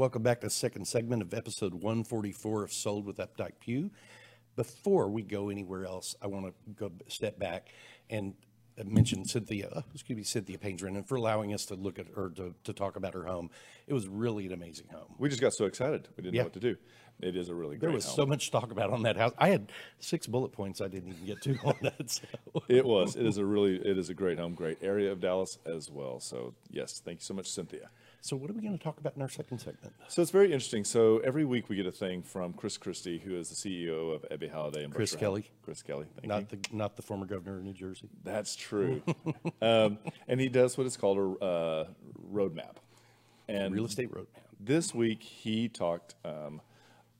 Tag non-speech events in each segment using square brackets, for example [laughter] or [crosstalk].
welcome back to the second segment of episode 144 of Sold with Updike Pew. Before we go anywhere else, I want to go step back and mention Cynthia, uh, excuse me, Cynthia Painsren, for allowing us to look at her to, to talk about her home. It was really an amazing home. We just got so excited. We didn't Yeah. know what to do. It is a really great There was home. so much to talk about on that house. I had six bullet points I didn't even get to [laughs] on that. So. It was. It is a really. It is a great home, great area of Dallas as well. So yes, thank you so much, Cynthia. So, what are we going to talk about in our second segment? So it's very interesting. So every week we get a thing from Chris Christie, who is the CEO of Ebby Halliday and Chris Berkshire Kelly. Hathaway. Chris Kelly. Thank you. Not the not the former governor of New Jersey. That's true. [laughs] um, and he does what is called a uh, roadmap. And Real estate roadmap. this week he talked um,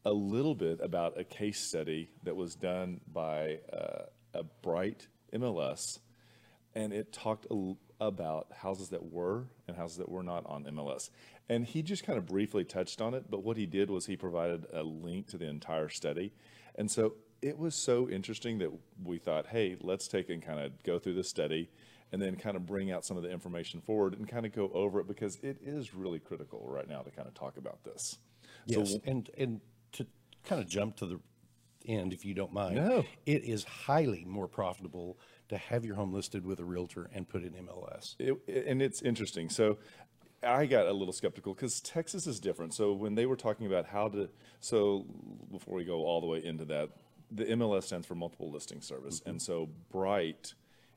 a little bit about a case study that was done by uh, a bright MLS, and it talked a about houses that were and houses that were not on MLS. And he just kind of briefly touched on it, but what he did was he provided a link to the entire study. And so it was so interesting that we thought, hey, let's take and kind of go through the study and then kind of bring out some of the information forward and kind of go over it because it is really critical right now to kind of talk about this. Yes, and and to kind of jump to the end, if you don't mind, No. it is highly more profitable to have your home listed with a realtor and put it in MLS. It, and it's interesting. So I got a little skeptical because Texas is different. So when they were talking about how to, so before we go all the way into that, the MLS stands for Multiple Listing Service, mm-hmm. and so Bright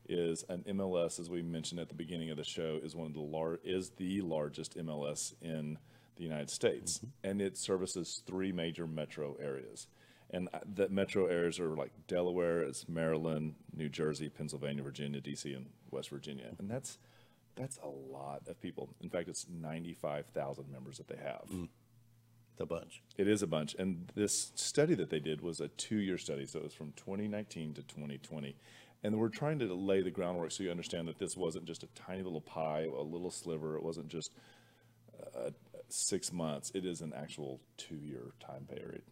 is an MLS, as we mentioned at the beginning of the show, is one of the lar- is the largest MLS in the United States, mm-hmm. and it services three major metro areas. And uh, the metro areas are like Delaware, it's Maryland, New Jersey, Pennsylvania, Virginia, DC, and West Virginia. And that's that's a lot of people. In fact, it's 95,000 members that they have. The bunch. It is a bunch. And this study that they did was a two year study. So it was from 2019 to 2020. And we're trying to lay the groundwork so you understand that this wasn't just a tiny little pie, a little sliver. It wasn't just uh, six months. It is an actual two year time period.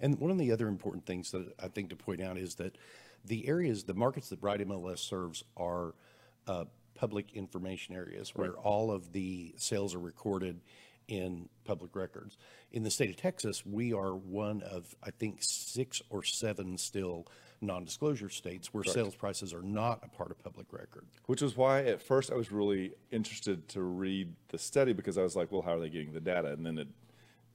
And one of the other important things that I think to point out is that the areas, the markets that Bright MLS serves are uh, public information areas where all of the sales are recorded in public records. In the state of Texas, we are one of, I think, six or seven still non-disclosure states where sales prices are not a part of public record. Which is why at first I was really interested to read the study because I was like, well, how are they getting the data? And then it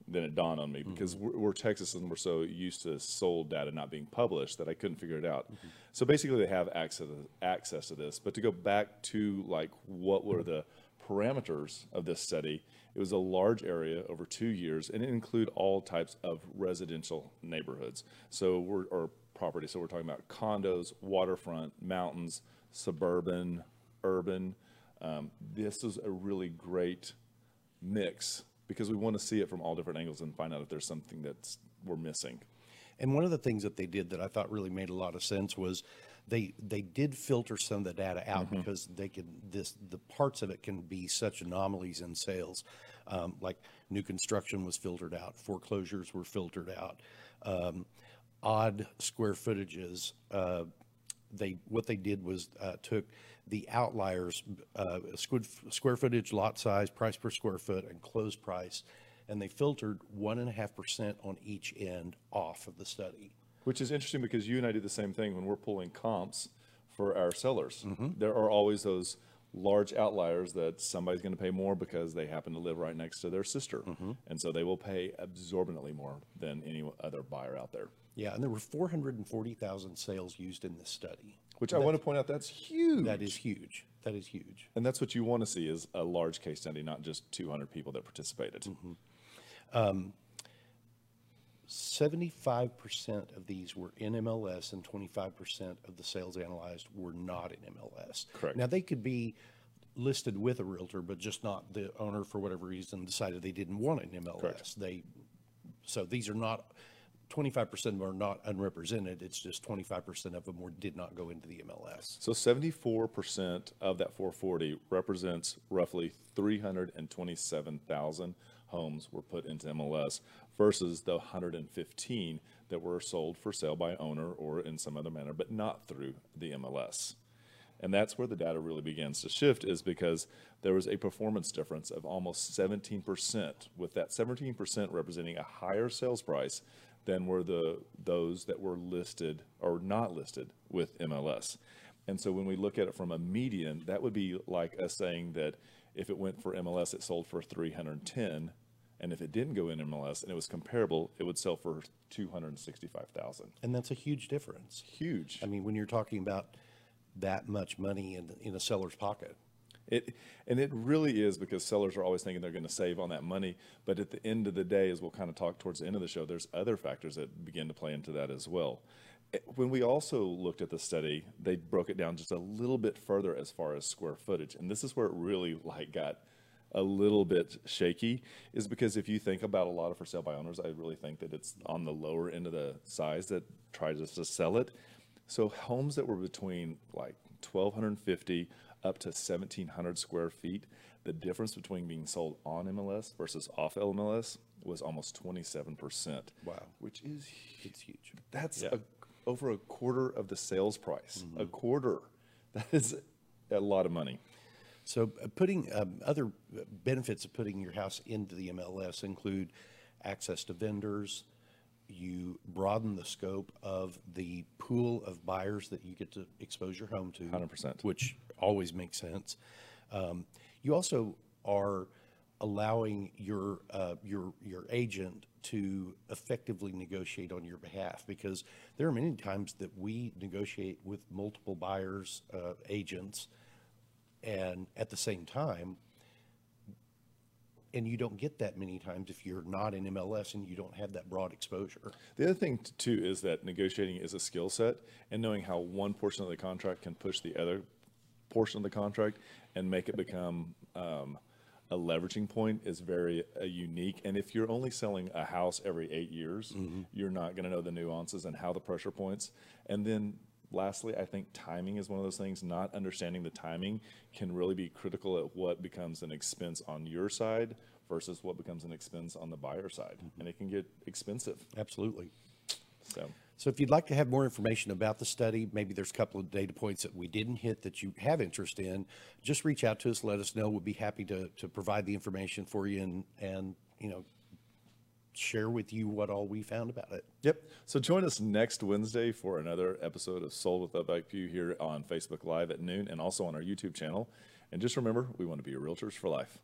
then it dawned on me because we're, we're Texas and we're so used to sold data not being published that I couldn't figure it out. So basically, they have access access to this. But to go back to like what were the parameters of this study? It was a large area over two years, and it include all types of residential neighborhoods. So we're or property. So we're talking about condos, waterfront, mountains, suburban, urban. Um, this is a really great mix because we want to see it from all different angles and find out if there's something that's we're missing. And one of the things that they did that I thought really made a lot of sense was they they did filter some of the data out because they could this the parts of it can be such anomalies in sales, um, like new construction was filtered out, foreclosures were filtered out, um, odd square footages. Uh, they what they did was uh, took the outliers, uh, squid, square footage, lot size, price per square foot, and closed price, and they filtered one and a half percent on each end off of the study. Which is interesting because you and I do the same thing when we're pulling comps for our sellers. There are always those large outliers that somebody's going to pay more because they happen to live right next to their sister. Mm-hmm. And so they will pay absorbently more than any other buyer out there. Yeah, and there were 440,000 sales used in this study. Which I want to point out that's huge. That is huge. That is huge. and that's what you want to see is a large case study, not just 200 people that participated. Mm-hmm. Um, 75% of these were in MLS and 25% of the sales analyzed were not in MLS. Correct. Now, they could be listed with a realtor, but just not the owner for whatever reason decided they didn't want it in MLS. Correct. They, so these are not, 25% of them are not unrepresented. It's just 25% of them were, did not go into the MLS. So 74% of that 440 represents roughly 327,000 homes were put into MLS versus the 115 that were sold for sale by owner or in some other manner, but not through the MLS. And that's where the data really begins to shift is because there was a performance difference of almost 17%, with that 17% representing a higher sales price than were the those that were listed or not listed with MLS. And so when we look at it from a median, that would be like us saying that if it went for MLS, it sold for 310, and if it didn't go in MLS and it was comparable, it would sell for 265,000. And that's a huge difference. Huge. I mean, when you're talking about that much money in, in a seller's pocket. It, and it really is because sellers are always thinking they're going to save on that money. But at the end of the day, as we'll kind of talk towards the end of the show, there's other factors that begin to play into that as well. Eh, When we also looked at the study, they broke it down just a little bit further as far as square footage, and this is where it really like got a little bit shaky. Is because if you think about a lot of for sale by owners, I really think that it's on the lower end of the size that tries to sell it. So homes that were between like 1,250 up to 1,700 square feet, the difference between being sold on MLS versus off MLS was almost 27%. Wow. Which is It's huge. that's Yeah. a, over a quarter of the sales price. Mm-hmm. A quarter. That is a lot of money. So uh, putting um, other benefits of putting your house into the MLS include access to vendors. You broaden the scope of the pool of buyers that you get to expose your home to. 100%. Which always makes sense. Um, you also are allowing your uh, your your agent to effectively negotiate on your behalf because there are many times that we negotiate with multiple buyers, uh, agents, and at the same time, and you don't get that many times if you're not in MLS and you don't have that broad exposure. The other thing too is that negotiating is a skill set, and knowing how one portion of the contract can push the other portion of the contract and make it become um, a leveraging point is very uh, unique. And if you're only selling a house every eight years, you're not going to know the nuances and how the pressure points. And then lastly, I think timing is one of those things. Not understanding the timing can really be critical at what becomes an expense on your side versus what becomes an expense on the buyer side, mm-hmm. and it can get expensive. Absolutely. So. So if you'd like to have more information about the study, maybe there's a couple of data points that we didn't hit that you have interest in, just reach out to us, let us know. We'll be happy to, to provide the information for you and, and, you know, share with you what all we found about it. Yep. So join us next Wednesday for another episode of Sold with Upback View here on Facebook Live at noon and also on our YouTube channel. And just remember, we want to be realtors for life.